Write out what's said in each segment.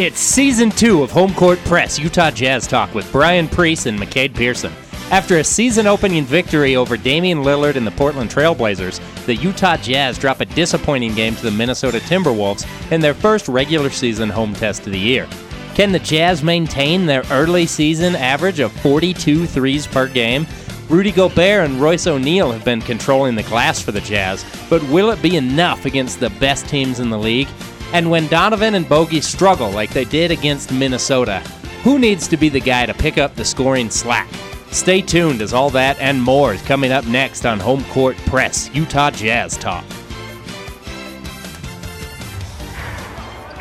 It's season two of Home Court Press Utah Jazz Talk with Brian Preece and McCade Pearson. After a season opening victory over Damian Lillard and the Portland Trailblazers, the Utah Jazz drop a disappointing game to the Minnesota Timberwolves in their first regular season home test of the year. Can the Jazz maintain their early season average of 42 threes per game? Rudy Gobert and Royce O'Neale have been controlling the glass for the Jazz, but will it be enough against the best teams in the league? And when Donovan and Bogey struggle like they did against Minnesota, who needs to be the guy to pick up the scoring slack? Stay tuned as all that and more is coming up next on Home Court Press Utah Jazz Talk.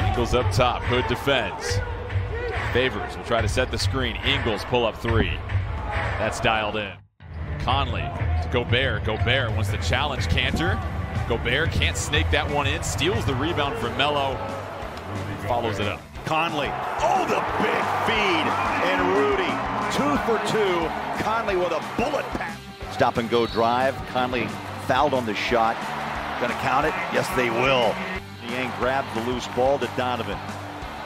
Ingles up top. Hood defends. Favors will try to set the screen. Ingles pull up three. That's dialed in. Conley to Gobert. Gobert wants to challenge Kanter. Gobert can't snake that one in. Steals the rebound from Melo. Follows it up. Conley. Oh, the big feed. And Rudy, two for two. Conley with a bullet pass. Stop and go drive. Conley fouled on the shot. Gonna count it? Yes, they will. Niang grabs the loose ball to Donovan.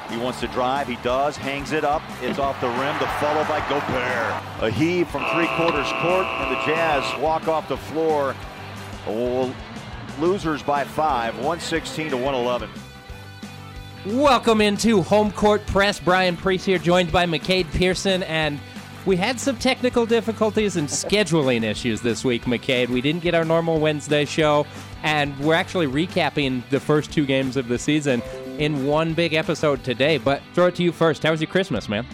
He wants to drive. He does. Hangs it up. It's off the rim. The follow by Gobert. A heave from three quarters court, and the Jazz walk off the floor. Oh, losers by five, 116 to 111. Welcome into Home Court Press. Brian Preece here, joined by McCade Pearson, and we had some technical difficulties and scheduling issues this week, McCade. We didn't get our normal Wednesday show, and we're actually recapping the first two games of the season in one big episode today. But throw it to you first. How was your Christmas, man?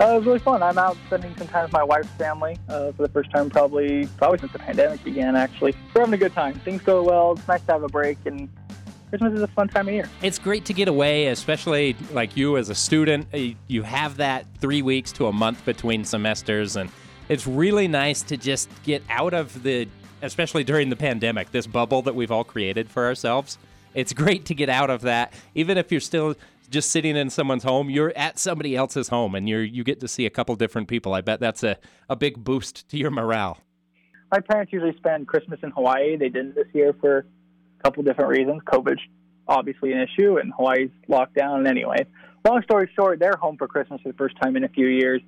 Uh, it was really fun. I'm out spending some time with my wife's family uh, for the first time, probably probably since the pandemic began. Actually, we're having a good time. Things go well. It's nice to have a break, and Christmas is a fun time of year. It's great to get away, especially like you as a student. uh, You have that three weeks to a month between semesters, and it's really nice to just get out of the, especially during the pandemic, this bubble that we've all created for ourselves. It's great to get out of that, even if you're still just sitting in someone's home. You're at somebody else's home, and you're you get to see a couple different people. I bet that's a, a big boost to your morale. My parents usually spend Christmas in Hawaii. They didn't this year for a couple different reasons. COVID, obviously an issue, and Hawaii's locked down. Anyway, long story short, they're home for Christmas for the first time in a few years.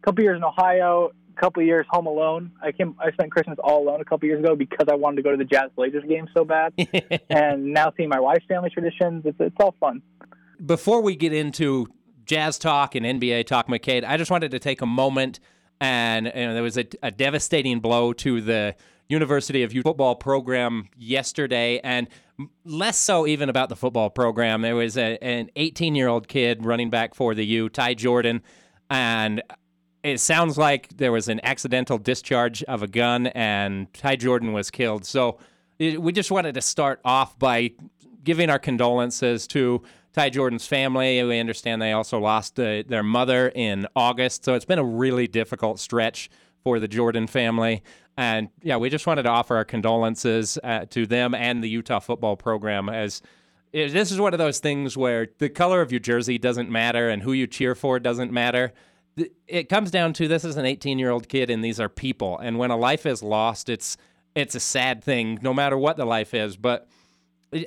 A couple years in Ohio, a couple years home alone. I came, I spent Christmas all alone a couple years ago because I wanted to go to the Jazz Blazers game so bad. and now seeing my wife's family traditions, it's it's all fun. Before we get into jazz talk and NBA talk, McCade, I just wanted to take a moment and there was a, a devastating blow to the University of Utah football program yesterday, and less so even about the football program. There was a, an 18 year old kid running back for the U, Ty Jordan, and it sounds like there was an accidental discharge of a gun, and Ty Jordan was killed. So it, we just wanted to start off by giving our condolences to Ty Jordan's family. We understand they also lost uh, their mother in August, so it's been a really difficult stretch for the Jordan family. And yeah, we just wanted to offer our condolences uh, to them and the Utah football program as this is one of those things where the color of your jersey doesn't matter and who you cheer for doesn't matter. It comes down to this is an 18 year old kid and these are people. And when a life is lost, it's it's a sad thing, no matter what the life is. But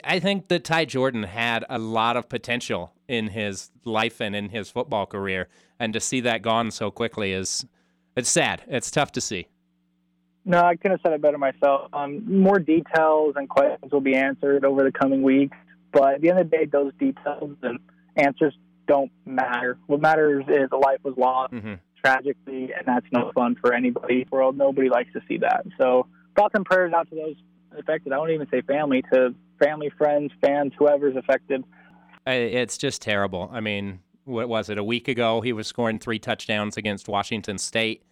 I think that Ty Jordan had a lot of potential in his life and in his football career, and to see that gone so quickly is it's sad. It's tough to see. No, I couldn't have said it better myself. Um, more details and questions will be answered over the coming weeks, but at the end of the day, those details and answers don't matter. What matters is a life was lost Mhm. tragically, and that's no fun for anybody in the world. Nobody likes to see that. So thoughts and prayers out to those affected. I don't even say family, to family, friends, fans, whoever's affected. It's just terrible. I mean, what was it? A week ago, he was scoring three touchdowns against Washington State,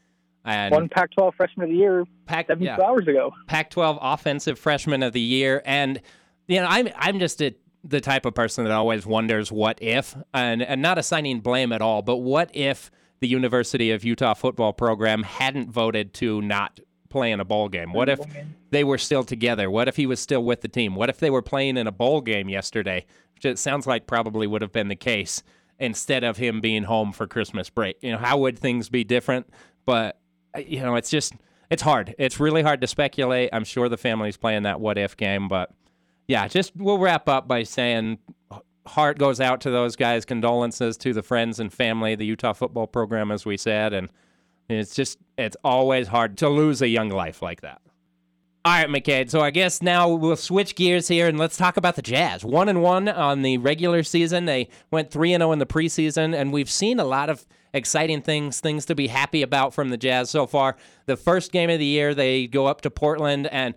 and One Pac-12 freshman of the year Pac, 72 yeah, hours ago. Pac-12 Offensive Freshman of the Year, and you know, I'm I'm just a, the type of person that always wonders what if, and and not assigning blame at all, but what if the University of Utah football program hadn't voted to not play in a bowl game? What if they were still together? What if he was still with the team? What if they were playing in a bowl game yesterday? Which it sounds like probably would have been the case instead of him being home for Christmas break. You know, how would things be different? But uh, you know, it's just it's hard. It's really hard to speculate. I'm sure the family's playing that what if game, but yeah, just we'll wrap up by saying heart goes out to those guys. Condolences to the friends and family, the Utah football program, as we said, and it's just it's always hard to lose a young life like that. All right, McCade. So I guess now we'll switch gears here and let's talk about the Jazz. One and one on the regular season. They went three and zero in the preseason, and we've seen a lot of exciting things, things to be happy about from the Jazz so far. The first game of the year, they go up to Portland and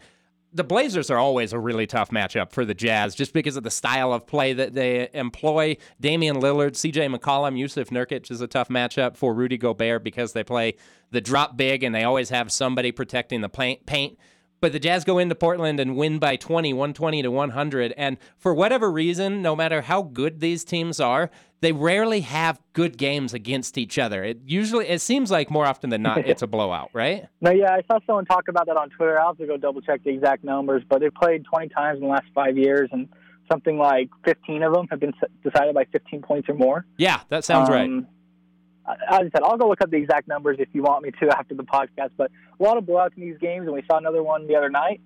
the Blazers are always a really tough matchup for the Jazz just because of the style of play that they employ. Damian Lillard, CJ McCollum, Jusuf Nurkic is a tough matchup for Rudy Gobert because they play the drop big and they always have somebody protecting the paint. But the Jazz go into Portland and win by 20, 120 to 100. And for whatever reason, no matter how good these teams are, they rarely have good games against each other. It usually, it seems like more often than not, it's a blowout, right? No, yeah, I saw someone talk about that on Twitter. I'll have to go double check the exact numbers, but they've played 20 times in the last five years, and something like 15 of them have been decided by 15 points or more. Yeah, that sounds um, right. As I said, I'll go look up the exact numbers if you want me to after the podcast. But a lot of blowouts in these games, and we saw another one the other night.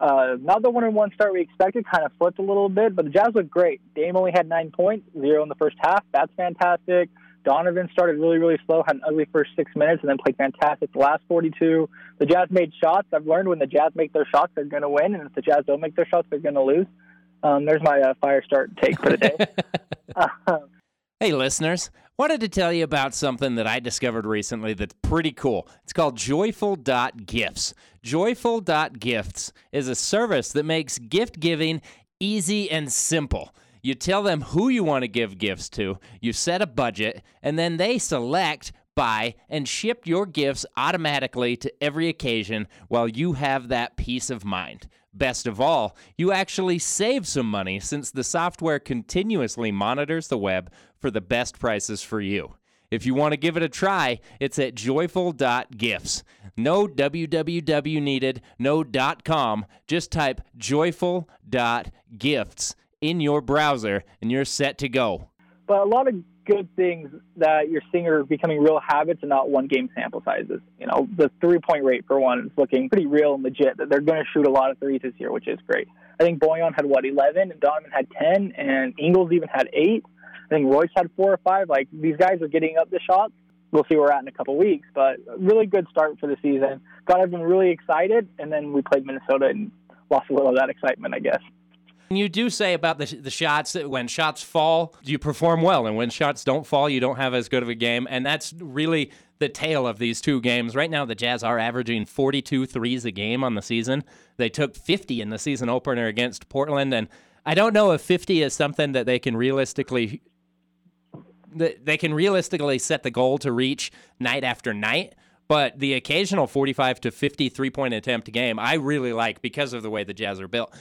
Uh, not the one and one start we expected, kind of flipped a little bit, but the Jazz looked great. Dame only had nine points, zero in the first half. That's fantastic. Donovan started really, really slow, had an ugly first six minutes, and then played fantastic the last 42. The Jazz made shots. I've learned when the Jazz make their shots, they're going to win, and if the Jazz don't make their shots, they're going to lose. Um, there's my uh, fire start take for the day. uh, hey, listeners, wanted to tell you about something that I discovered recently that's pretty cool. It's called Joyful.gifts. Joyful.gifts is a service that makes gift giving easy and simple. You tell them who you want to give gifts to, you set a budget, and then they select, buy, and ship your gifts automatically to every occasion while you have that peace of mind. Best of all, you actually save some money since the software continuously monitors the web for the best prices for you. If you want to give it a try, it's at joyful.gifts. No www needed, no .com. Just type joyful.gifts in your browser and you're set to go. But a lot of good things that you're seeing are becoming real habits and not one game sample sizes. You know, the three point rate for one is looking pretty real and legit. That they're going to shoot a lot of threes this year, which is great. I think Bojan had what 11, and Donovan had 10, and Ingles even had eight. I think Royce had four or five. Like these guys are getting up the shots. We'll see where we're at in a couple weeks, but really good start for the season. Got everyone really excited, and then we played Minnesota and lost a little of that excitement, I guess. You do say about the, the shots that when shots fall, you perform well, and when shots don't fall, you don't have as good of a game. And that's really the tale of these two games. Right now, the Jazz are averaging 42 threes a game on the season. They took 50 in the season opener against Portland, and I don't know if 50 is something that they can realistically they can realistically set the goal to reach night after night. But the occasional 45 to 53 point attempt game, I really like because of the way the Jazz are built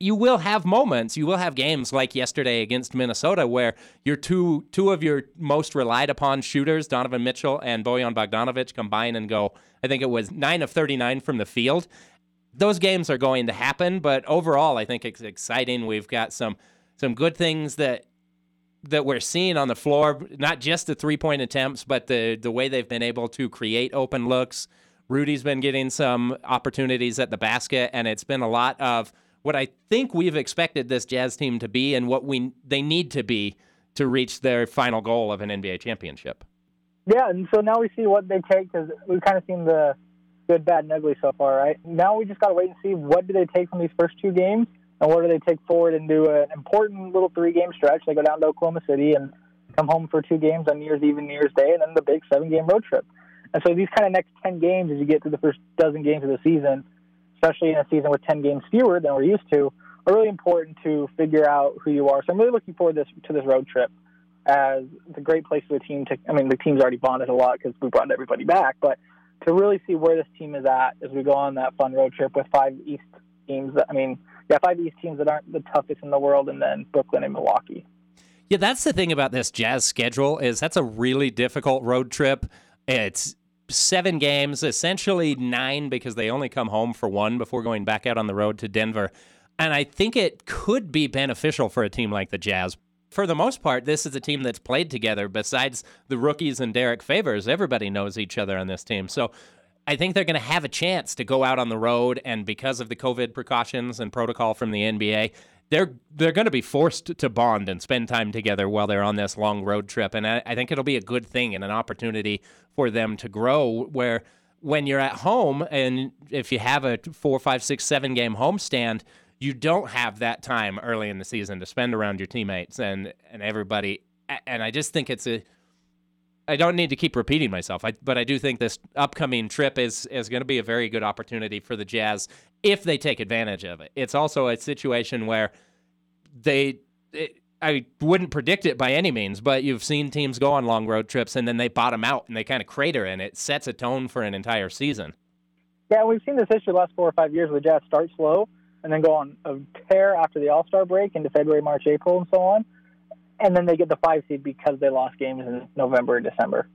you will have moments, you will have games like yesterday against Minnesota where your two two of your most relied upon shooters, Donovan Mitchell and Bojan Bogdanovic, combine and go. I think it was nine of thirty nine from the field. Those games are going to happen, but overall, I think it's exciting. We've got some some good things that that we're seeing on the floor, not just the three point attempts, but the the way they've been able to create open looks. Rudy's been getting some opportunities at the basket, and it's been a lot of what I think we've expected this Jazz team to be and what we they need to be to reach their final goal of an NBA championship. Yeah, and so now we see what they take because we've kind of seen the good, bad, and ugly so far, right? Now we just got to wait and see what do they take from these first two games and what do they take forward into an important little three-game stretch. They go down to Oklahoma City and come home for two games on New Year's Eve and New Year's Day, and then the big seven-game road trip. And so these kind of next ten games, as you get through the first dozen games of the season, especially in a season with 10 games fewer than we're used to, are really important to figure out who you are. So I'm really looking forward to this, to this road trip as it's a great place for the team to, I mean, the team's already bonded a lot because we brought everybody back, but to really see where this team is at as we go on that fun road trip with five East teams. I mean, yeah, five East teams that aren't the toughest in the world, and then Brooklyn and Milwaukee. Yeah, that's the thing about this Jazz schedule is that's a really difficult road trip. It's seven games, essentially nine because they only come home for one before going back out on the road to Denver. And I think it could be beneficial for a team like the Jazz. For the most part, this is a team that's played together. Besides the rookies and Derek Favors, everybody knows each other on this team. So I think they're going to have a chance to go out on the road. And because of the COVID precautions and protocol from the NBA, they're they're going to be forced to bond and spend time together while they're on this long road trip, and I, I think it'll be a good thing and an opportunity for them to grow. Where when you're at home, and if you have a four, five, six, seven game homestand, you don't have that time early in the season to spend around your teammates and and everybody. And I just think it's a I don't need to keep repeating myself, I, but I do think this upcoming trip is is going to be a very good opportunity for the Jazz if they take advantage of it. It's also a situation where they. It, I wouldn't predict it by any means, but you've seen teams go on long road trips and then they bottom out and they kind of crater, and it sets a tone for an entire season. Yeah, we've seen this issue the last four or five years where the Jazz start slow and then go on a tear after the All Star break into February, March, April, and so on and then they get the five seed because they lost games in November and December.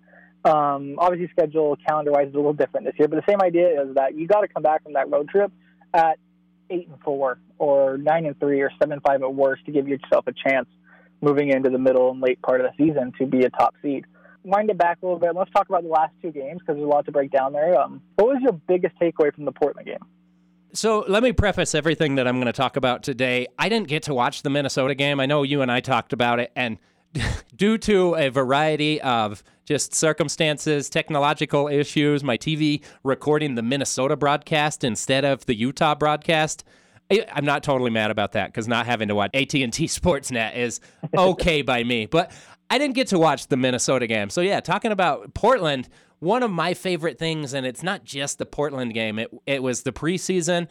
Um, obviously, schedule calendar wise is a little different this year, but the same idea is that you got to come back from that road trip at eight and four, or nine and three, or seven and five at worst to give yourself a chance moving into the middle and late part of the season to be a top seed. Wind it back a little bit. Let's talk about the last two games because there's a lot to break down there. Um, what was your biggest takeaway from the Portland game? So let me preface everything that I'm going to talk about today. I didn't get to watch the Minnesota game. I know you and I talked about it, and due to a variety of just circumstances, technological issues, my TV recording the Minnesota broadcast instead of the Utah broadcast. I'm not totally mad about that because not having to watch AT&T Sportsnet is okay by me. But I didn't get to watch the Minnesota game. So yeah, talking about Portland – one of my favorite things, and it's not just the Portland game, it, it was the preseason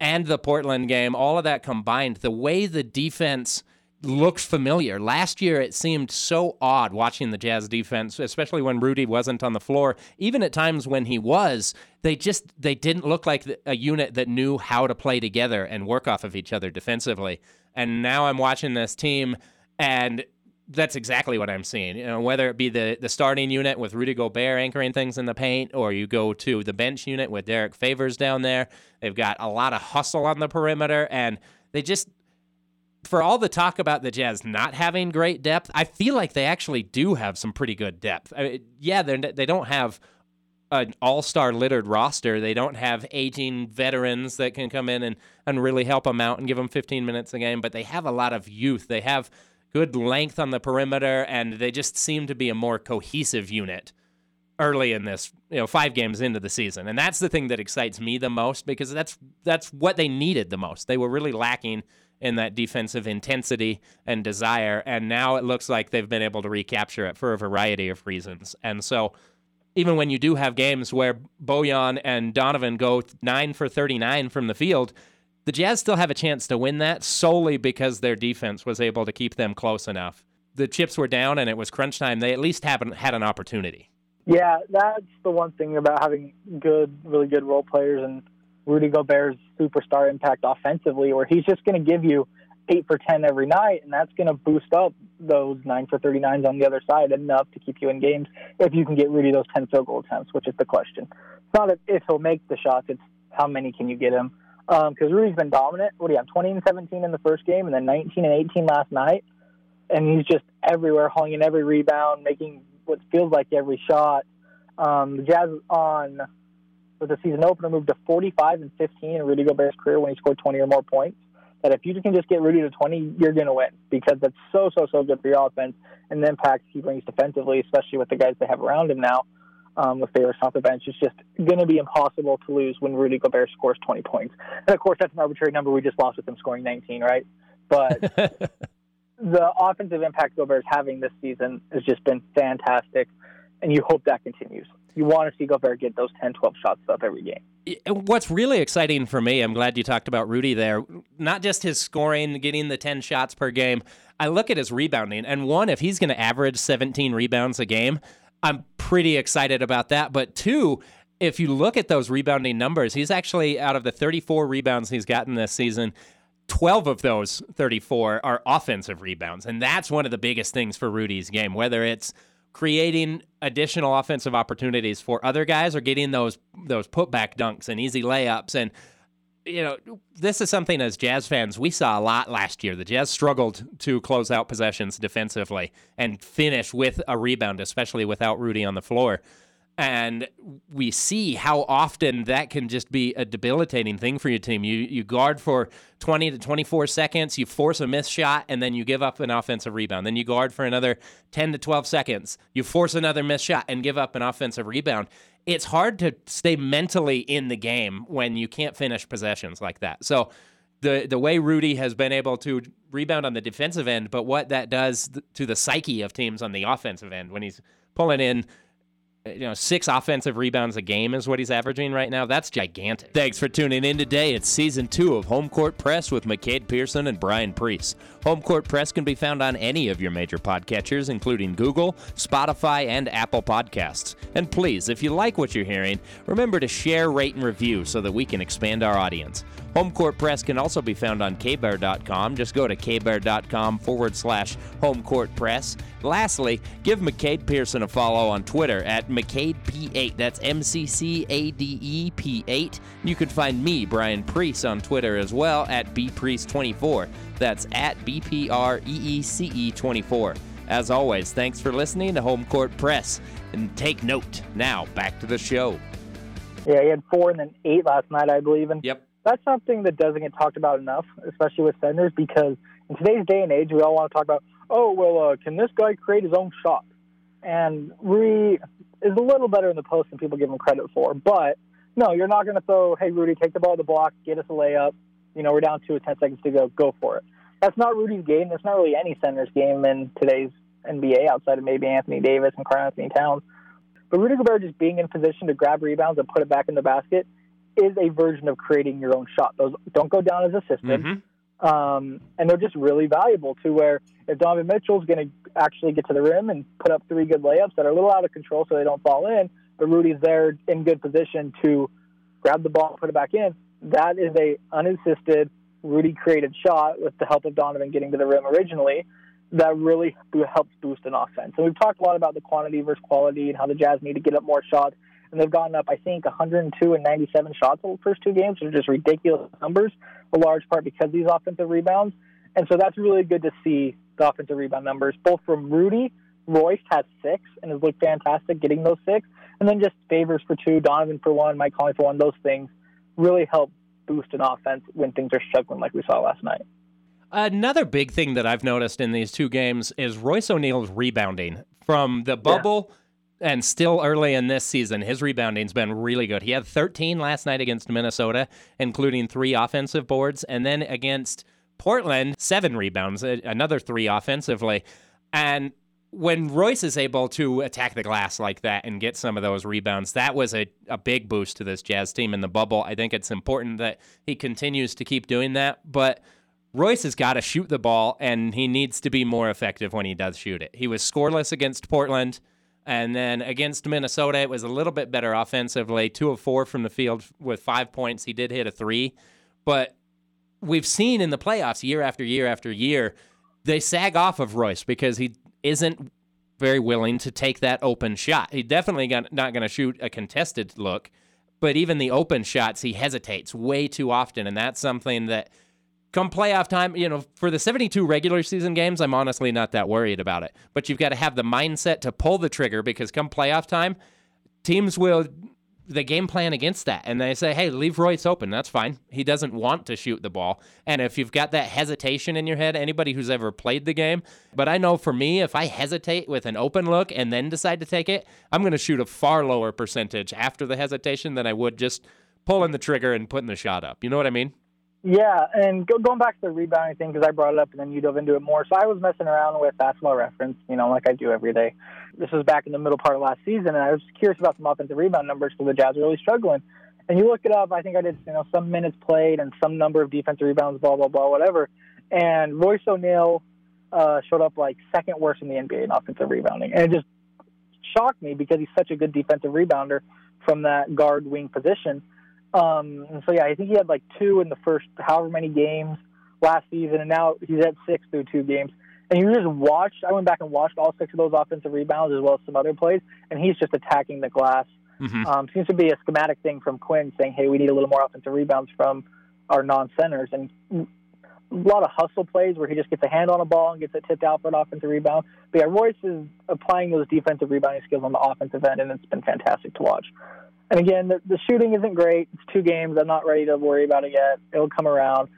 and the Portland game, all of that combined. The way the defense looked familiar. Last year, it seemed so odd watching the Jazz defense, especially when Rudy wasn't on the floor. Even at times when he was, they just they didn't look like a unit that knew how to play together and work off of each other defensively. And now I'm watching this team, and that's exactly what I'm seeing. You know, whether it be the the starting unit with Rudy Gobert anchoring things in the paint, or you go to the bench unit with Derek Favors down there. They've got a lot of hustle on the perimeter, and they just for all the talk about the Jazz not having great depth, I feel like they actually do have some pretty good depth. I mean, yeah, they they don't have an all-star littered roster. They don't have aging veterans that can come in and, and really help them out and give them 15 minutes a game, but they have a lot of youth. They have good length on the perimeter, and they just seem to be a more cohesive unit early in this, you know, five games into the season. And that's the thing that excites me the most because that's that's what they needed the most. They were really lacking in that defensive intensity and desire, and now it looks like they've been able to recapture it for a variety of reasons. And so even when you do have games where Bojan and Donovan go 9 for 39 from the field, the Jazz still have a chance to win that solely because their defense was able to keep them close enough. The chips were down and it was crunch time. They at least haven't had an opportunity. Yeah, that's the one thing about having good, really good role players and Rudy Gobert's superstar impact offensively, where he's just going to give you eight for 10 every night, and that's going to boost up those nine for 39s on the other side enough to keep you in games if you can get Rudy those 10 field goal attempts, which is the question. It's not if he'll make the shots, it's how many can you get him because um, Rudy's been dominant. What do you have? 20 and 17 in the first game, and then 19 and 18 last night. And he's just everywhere, hauling in every rebound, making what feels like every shot. Um, the Jazz on with the season opener moved to 45 and 15 in Rudy Gobert's career when he scored 20 or more points. That if you can just get Rudy to 20, you're going to win because that's so so so good for your offense and the impact he brings defensively, especially with the guys they have around him now um, with Favors off the bench. It's just going to be impossible to lose when Rudy Gobert scores 20 points. And of course, that's an arbitrary number. We just lost with him scoring 19, right? But the offensive impact Gobert is having this season has just been fantastic, and you hope that continues. You want to see Gobert get those 10, 12 shots up every game. What's really exciting for me, I'm glad you talked about Rudy there, not just his scoring, getting the 10 shots per game. I look at his rebounding, and one, if he's going to average 17 rebounds a game, I'm pretty excited about that. But two, if you look at those rebounding numbers, he's actually out of the 34 rebounds he's gotten this season, 12 of those 34 are offensive rebounds. And that's one of the biggest things for Rudy's game, whether it's creating additional offensive opportunities for other guys or getting those those putback dunks and easy layups and you know, this is something as Jazz fans we saw a lot last year. The Jazz struggled to close out possessions defensively and finish with a rebound, especially without Rudy on the floor. And we see how often that can just be a debilitating thing for your team. You you guard for 20 to 24 seconds, you force a missed shot, and then you give up an offensive rebound. Then you guard for another 10 to 12 seconds, you force another missed shot, and give up an offensive rebound. It's hard to stay mentally in the game when you can't finish possessions like that. So the the way Rudy has been able to rebound on the defensive end, but what that does to the psyche of teams on the offensive end when he's pulling in you know, six offensive rebounds a game is what he's averaging right now. That's gigantic. Thanks for tuning in today. It's season two of Home Court Press with McCade Pearson and Brian Preece. Home Court Press can be found on any of your major podcatchers, including Google, Spotify, and Apple Podcasts. And please, if you like what you're hearing, remember to share, rate, and review so that we can expand our audience. Home Court Press can also be found on kbear.com. Just go to kbear.com forward slash home court press. Lastly, give McCade Pearson a follow on Twitter at McCadeP8. That's M C C A D E P8. You can find me, Brian Preece, on Twitter as well at BPreece24. That's at B P R E E C E 24. As always, thanks for listening to Home Court Press. And take note. Now, back to the show. Yeah, he had four and then eight last night, I believe. And Yep. that's something that doesn't get talked about enough, especially with centers, because in today's day and age, we all want to talk about, oh, well, uh, can this guy create his own shot? And Rudy is a little better in the post than people give him credit for. But no, you're not going to throw, hey, Rudy, take the ball to the block, get us a layup. You know, we're down two or 10 seconds to go, go for it. That's not Rudy's game. That's not really any center's game in today's NBA outside of maybe Anthony Davis and Karl Anthony Towns. But Rudy Gobert just being in position to grab rebounds and put it back in the basket is a version of creating your own shot. Those don't go down as a system. Mm-hmm. Um, and they're just really valuable to where if Donovan Mitchell's going to actually get to the rim and put up three good layups that are a little out of control so they don't fall in, but Rudy's there in good position to grab the ball and put it back in, that is a unassisted, Rudy created shot with the help of Donovan getting to the rim originally that really helps boost an offense. And we've talked a lot about the quantity versus quality and how the Jazz need to get up more shots. And they've gotten up, I think, 102 and 97 shots in the first two games, which are just ridiculous numbers, a large part because of these offensive rebounds. And so that's really good to see the offensive rebound numbers, both from Rudy. Royce has six and has looked fantastic getting those six. And then just favors for two, Donovan for one, Mike Conley for one. Those things really help boost an offense when things are struggling like we saw last night. Another big thing that I've noticed in these two games is Royce O'Neale's rebounding from the bubble and still early in this season. His rebounding's been really good. He had 13 last night against Minnesota, including three offensive boards, and then against Portland, seven rebounds, another three offensively. And when Royce is able to attack the glass like that and get some of those rebounds, that was a, a big boost to this Jazz team in the bubble. I think it's important that he continues to keep doing that. But Royce has got to shoot the ball, and he needs to be more effective when he does shoot it. He was scoreless against Portland, and then against Minnesota, it was a little bit better offensively. Two of four from the field with five points. He did hit a three, but we've seen in the playoffs year after year after year, they sag off of Royce because he isn't very willing to take that open shot. He definitely got, not going to shoot a contested look, but even the open shots, he hesitates way too often, and that's something that come playoff time, you know, for the 72 regular season games, I'm honestly not that worried about it. But you've got to have the mindset to pull the trigger because come playoff time, teams will the game plan against that and they say, "Hey, leave Royce open. That's fine. He doesn't want to shoot the ball." And if you've got that hesitation in your head, anybody who's ever played the game, but I know for me, if I hesitate with an open look and then decide to take it, I'm going to shoot a far lower percentage after the hesitation than I would just pulling the trigger and putting the shot up. You know what I mean? Yeah, and go, going back to the rebounding thing because I brought it up and then you dove into it more. So I was messing around with basketball reference, you know, like I do every day. This was back in the middle part of last season, and I was curious about some offensive rebound numbers because the Jazz are really struggling. And you look it up. I think I did, you know, some minutes played and some number of defensive rebounds, blah blah blah, whatever. And Royce O'Neale uh, showed up like second worst in the NBA in offensive rebounding, and it just shocked me because he's such a good defensive rebounder from that guard wing position. Um, and so yeah, I think he had like two in the first however many games last season, and now he's at six through two games. And you just watched. I went back and watched all six of those offensive rebounds as well as some other plays, and he's just attacking the glass. Mm-hmm. Um, seems to be a schematic thing from Quinn saying, "Hey, we need a little more offensive rebounds from our non-centers." And a lot of hustle plays where he just gets a hand on a ball and gets it tipped out for an offensive rebound. But yeah, Royce is applying those defensive rebounding skills on the offensive end, and it's been fantastic to watch. And again, the, the shooting isn't great. It's two games. I'm not ready to worry about it yet. It'll come around.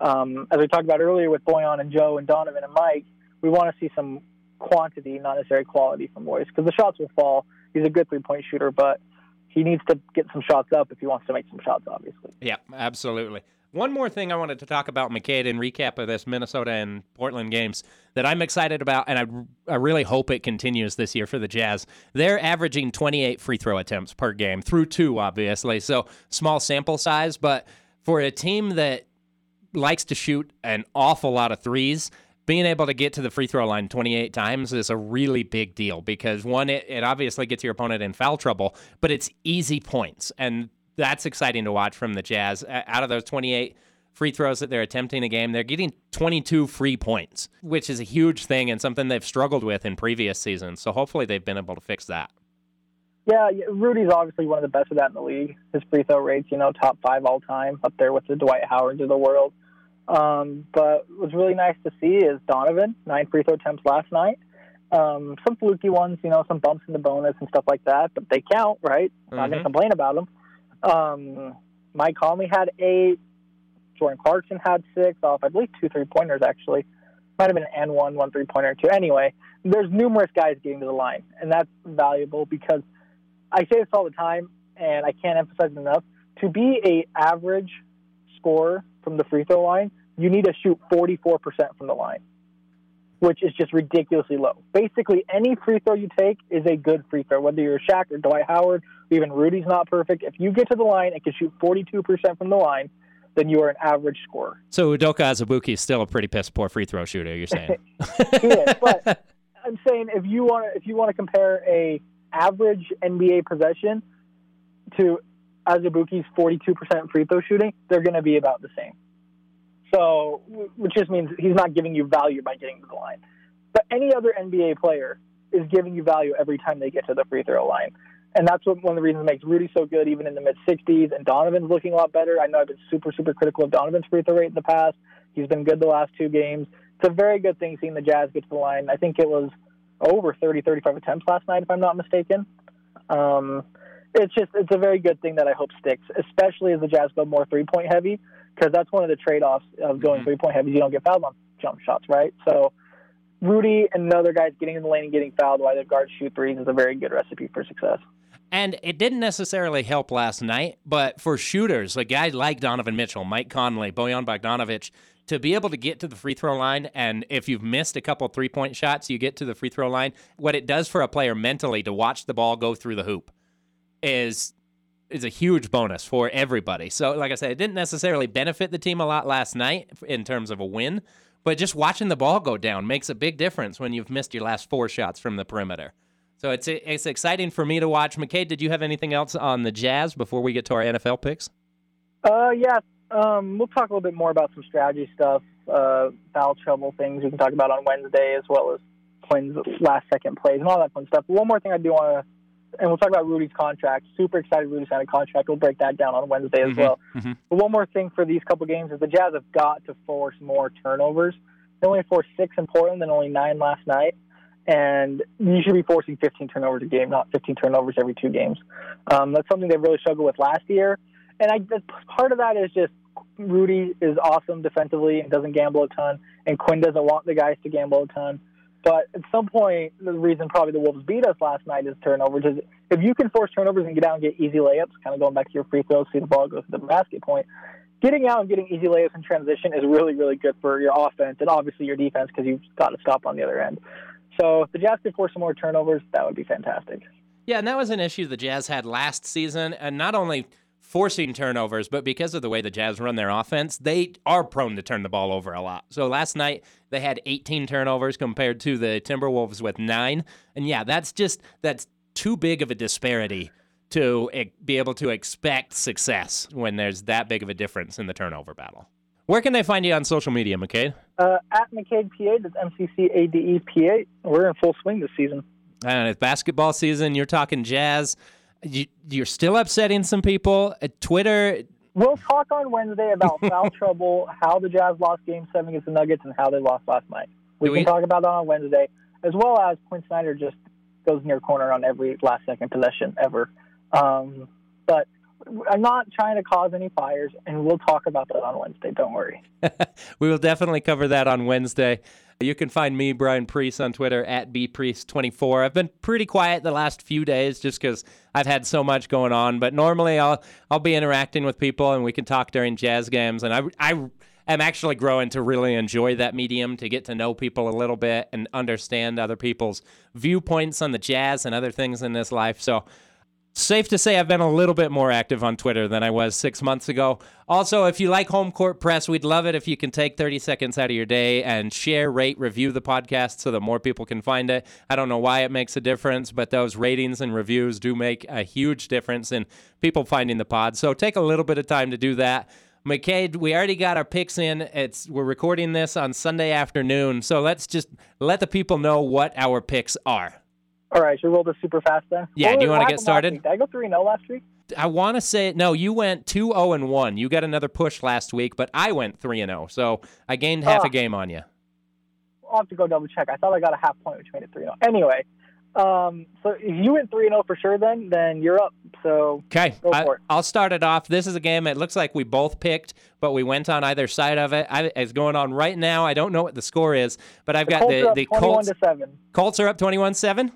Um, as we talked about earlier with Bojan and Joe and Donovan and Mike, we want to see some quantity, not necessarily quality from Royce, because the shots will fall. He's a good three point shooter, but he needs to get some shots up if he wants to make some shots, obviously. Yeah, absolutely. One more thing I wanted to talk about, McCade, in recap of this Minnesota and Portland games that I'm excited about, and I, I really hope it continues this year for the Jazz. They're averaging 28 free throw attempts per game, through two, obviously. So small sample size, but for a team that likes to shoot an awful lot of threes, being able to get to the free throw line 28 times is a really big deal because one, it, it obviously gets your opponent in foul trouble, but it's easy points. And that's exciting to watch from the Jazz. Out of those 28 free throws that they're attempting a game, they're getting 22 free points, which is a huge thing and something they've struggled with in previous seasons. So hopefully they've been able to fix that. Yeah, Rudy's obviously one of the best of that in the league. His free throw rates, you know, top five all time, up there with the Dwight Howards of the world. Um, but what's really nice to see is Donovan, nine free throw attempts last night. Um, some fluky ones, you know, some bumps in the bonus and stuff like that, but they count, right? Mm-hmm. I'm not going to complain about them. Um, Mike Conley had eight. Jordan Clarkson had six off, I believe, two three pointers actually. Might have been an N one, one three pointer too. Anyway, there's numerous guys getting to the line, and that's valuable because I say this all the time, and I can't emphasize it enough. To be a average scorer from the free throw line, you need to shoot 44% from the line, which is just ridiculously low. Basically, any free throw you take is a good free throw, whether you're Shaq or Dwight Howard, or even Rudy's not perfect. If you get to the line and can shoot 42% from the line, then you are an average scorer. So Udoka Azubuike is still a pretty piss poor free throw shooter. You're saying? he is, but I'm saying if you want to if you want to compare a average NBA possession to Azubuike's 42% free throw shooting, they're going to be about the same. So, which just means he's not giving you value by getting to the line. But any other NBA player is giving you value every time they get to the free throw line. And that's what one of the reasons makes Rudy so good, even in the mid 60s. And Donovan's looking a lot better. I know I've been super, super critical of Donovan's free throw rate in the past. He's been good the last two games. It's a very good thing seeing the Jazz get to the line. I think it was over 30, 35 attempts last night, if I'm not mistaken. Um, it's just it's a very good thing that I hope sticks, especially as the Jazz go more three point heavy, because that's one of the trade offs of going mm-hmm. three point heavy. You don't get fouled on jump shots, right? So Rudy and other guys getting in the lane and getting fouled while their guards shoot threes is a very good recipe for success. And it didn't necessarily help last night, but for shooters, a guy like Donovan Mitchell, Mike Conley, Bojan Bogdanovic, to be able to get to the free throw line, and if you've missed a couple three point shots, you get to the free throw line, what it does for a player mentally to watch the ball go through the hoop is is a huge bonus for everybody. So, like I said, it didn't necessarily benefit the team a lot last night in terms of a win, but just watching the ball go down makes a big difference when you've missed your last four shots from the perimeter. So it's it's exciting for me to watch. McCade, did you have anything else on the Jazz before we get to our NFL picks? Uh, yeah. Um, we'll talk a little bit more about some strategy stuff, uh, foul trouble things we can talk about on Wednesday, as well as Quinn's last second plays and all that fun stuff. But one more thing I do want to and we'll talk about Rudy's contract. Super excited Rudy signed a contract. We'll break that down on Wednesday as mm-hmm, well. Mm-hmm. But one more thing for these couple games is the Jazz have got to force more turnovers. They only forced six in Portland and only nine last night. And you should be forcing 15 turnovers a game, not 15 turnovers every two games. Um, that's something they really struggled with last year. And I, part of that is just Rudy is awesome defensively and doesn't gamble a ton, and Quinn doesn't want the guys to gamble a ton. But at some point, the reason probably the Wolves beat us last night is turnovers. Is if you can force turnovers and get out and get easy layups, kind of going back to your free throws, see the ball go to the basket point. Getting out and getting easy layups in transition is really, really good for your offense and obviously your defense because you've got to stop on the other end. So if the Jazz could force some more turnovers, that would be fantastic. Yeah, and that was an issue the Jazz had last season, and not only forcing turnovers, but because of the way the Jazz run their offense, they are prone to turn the ball over a lot. So last night they had 18 turnovers compared to the Timberwolves with 9. And yeah, that's just that's too big of a disparity to be able to expect success when there's that big of a difference in the turnover battle. Where can they find you on social media, McCade? Uh, at McCade PA, that's M C C A D E P A. We're in full swing this season. And it's basketball season. You're talking jazz you, you're still upsetting some people. Uh, Twitter, We'll talk on Wednesday about foul trouble, how the Jazz lost Game Seven against the Nuggets, and how they lost last night. We Do can we- talk about that on Wednesday, as well as Quinn Snyder just goes near corner on every last second possession ever. Um, but I'm not trying to cause any fires, and we'll talk about that on Wednesday. Don't worry. we will definitely cover that on Wednesday. You can find me, Brian Preece, on Twitter at bpreece24. I've been pretty quiet the last few days just because I've had so much going on. But normally I'll I'll be interacting with people and we can talk during jazz games. And I I am actually growing to really enjoy that medium to get to know people a little bit and understand other people's viewpoints on the jazz and other things in this life. So safe to say I've been a little bit more active on Twitter than I was six months ago. Also, if you like Home Court Press, we'd love it if you can take 30 seconds out of your day and share, rate, review the podcast so that more people can find it. I don't know why it makes a difference, but those ratings and reviews do make a huge difference in people finding the pod. So take a little bit of time to do that. McCade, we already got our picks in. It's we're recording this on Sunday afternoon, so let's just let the people know what our picks are. All right, should we roll this super fast then? Yeah, What do you wanna get started? Did I go three 0 last week? I want to say no. You went two zero and one. You got another push last week, but I went three and zero. So I gained half Oh. a game on you. I'll have to go double check. I thought I got a half point, which made it three 0 Anyway, um, so if you went three 0 for sure, then then you're up. So Okay, I, for it. I'll start it off. This is a game. It looks like we both picked, but we went on either side of it. I, it's going on right now. I don't know what the score is, but I've the got Colts the the Colts. to seven. Colts are up twenty-one seven.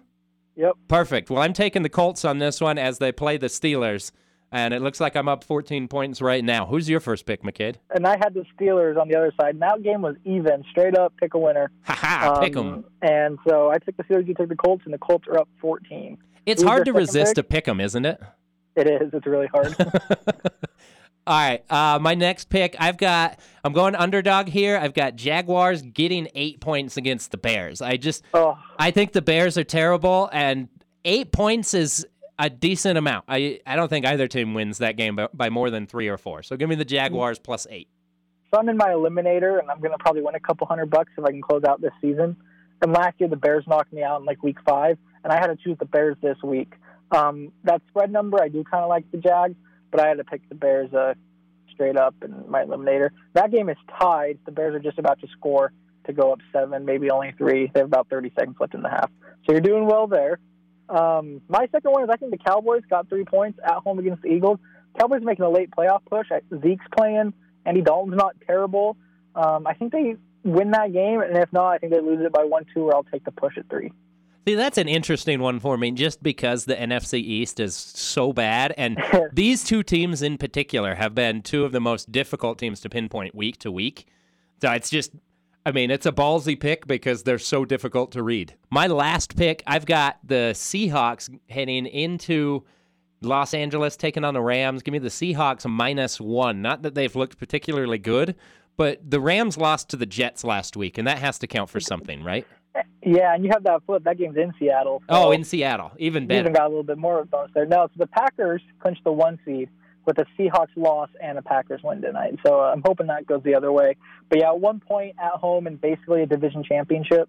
Yep. Perfect. Well, I'm taking the Colts on this one as they play the Steelers, and it looks like I'm up 14 points right now. Who's your first pick, McCade? And I had the Steelers on the other side. And that game was even, straight up, pick a winner. Ha ha! Pick 'em. Um, And so I took the Steelers. You took the Colts, and the Colts are up fourteen. It's who's hard to resist pick? a pick 'em, isn't it? It is. It's really hard. All right, uh, my next pick, I've got. I'm going underdog here. I've got Jaguars getting eight points against the Bears. I just, oh, I think the Bears are terrible, and eight points is a decent amount. I, I don't think either team wins that game by, by more than three or four. So give me the Jaguars plus eight. so I'm in my eliminator, and I'm going to probably win a couple hundred bucks if I can close out this season. And last year, the Bears knocked me out in like week five, and I had to choose the Bears this week. Um, that spread number, I do kind of like the Jags, but I had to pick the Bears uh, straight up in my eliminator. That game is tied. The Bears are just about to score to go up seven, maybe only three. They have about 30 seconds left in the half. So you're doing well there. Um, my second one is I think the Cowboys got three points at home against the Eagles. Cowboys making a late playoff push. Zeke's playing. Andy Dalton's not terrible. Um, I think they win that game, and if not, I think they lose it by one, two, or I'll take the push at three. See, that's an interesting one for me just because the NFC East is so bad. And these two teams in particular have been two of the most difficult teams to pinpoint week to week. So it's just, I mean, it's a ballsy pick because they're so difficult to read. My last pick, I've got the Seahawks heading into Los Angeles taking on the Rams. Give me the Seahawks minus one. Not that they've looked particularly good, but the Rams lost to the Jets last week, and that has to count for something, right? Yeah, and you have that flip. That game's in Seattle. so Oh, in Seattle, even better. even got a little bit more of a bonus there. No, so the Packers clinched the one seed with a Seahawks loss and a Packers win tonight. So uh, I'm hoping that goes the other way. But yeah, one point at home and basically a division championship.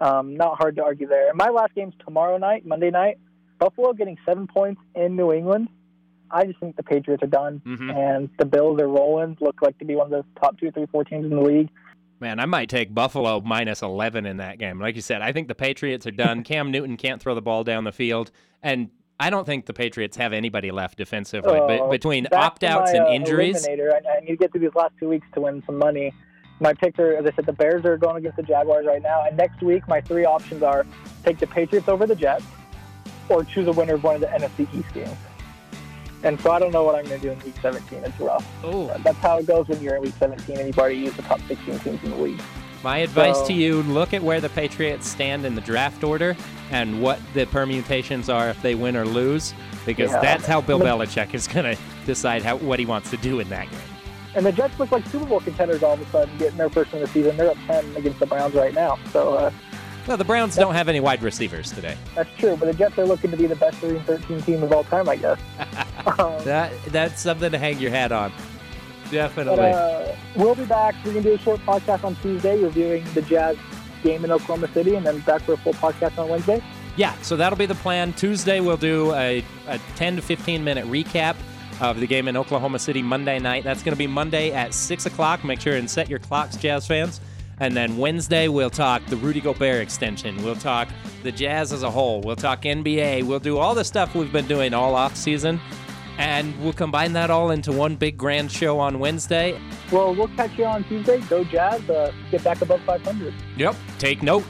Um, not hard to argue there. And my last game's tomorrow night, Monday night. Buffalo getting seven points in New England. I just think the Patriots are done, Mhm. and the Bills are rolling. Look like to be one of the top two, three, four teams in the league. Man, I might take Buffalo minus 11 in that game. Like you said, I think the Patriots are done. Cam Newton can't throw the ball down the field. And I don't think the Patriots have anybody left defensively. Oh, but between opt outs and uh, injuries, Eliminator. I, I need to get through these last two weeks to win some money. My pick are, as I said, the Bears are going against the Jaguars right now. And next week, my three options are take the Patriots over the Jets or choose a winner of one of the NFC East games. And so I don't know what I'm going to do in week 17. It's rough. oh, That's how it goes when you're in week 17 and you've already used the top 16 teams in the league. my advice So- to you look at where the Patriots stand in the draft order and what the permutations are if they win or lose. Because Yeah. that's how Bill Belichick is going to decide how, what he wants to do in that game. And the Jets look like Super Bowl contenders all of a sudden, getting their first win of the season. They're up 10 against the Browns right now. So uh, Well, the Browns don't have any wide receivers today. that's true. But the Jets are looking to be the best 3 and 13 team of all time, I guess. um, That That's something to hang your hat on. Definitely. But uh, we'll be back. We're going to do a short podcast on Tuesday reviewing the Jazz game in Oklahoma City, and then back for a full podcast on Wednesday. Yeah, so that'll be the plan. Tuesday we'll do a, a 10 to 15 minute recap of the game in Oklahoma City Monday night. That's going to be Monday at 6 o'clock. Make sure and set your clocks, Jazz fans. And then Wednesday, we'll talk the Rudy Gobert extension. We'll talk the Jazz as a whole. We'll talk NBA. We'll do all the stuff we've been doing all off season. And we'll combine that all into one big grand show on Wednesday. Well, we'll catch you on Tuesday. Go Jazz. Uh, get back above 500. Yep. Take note.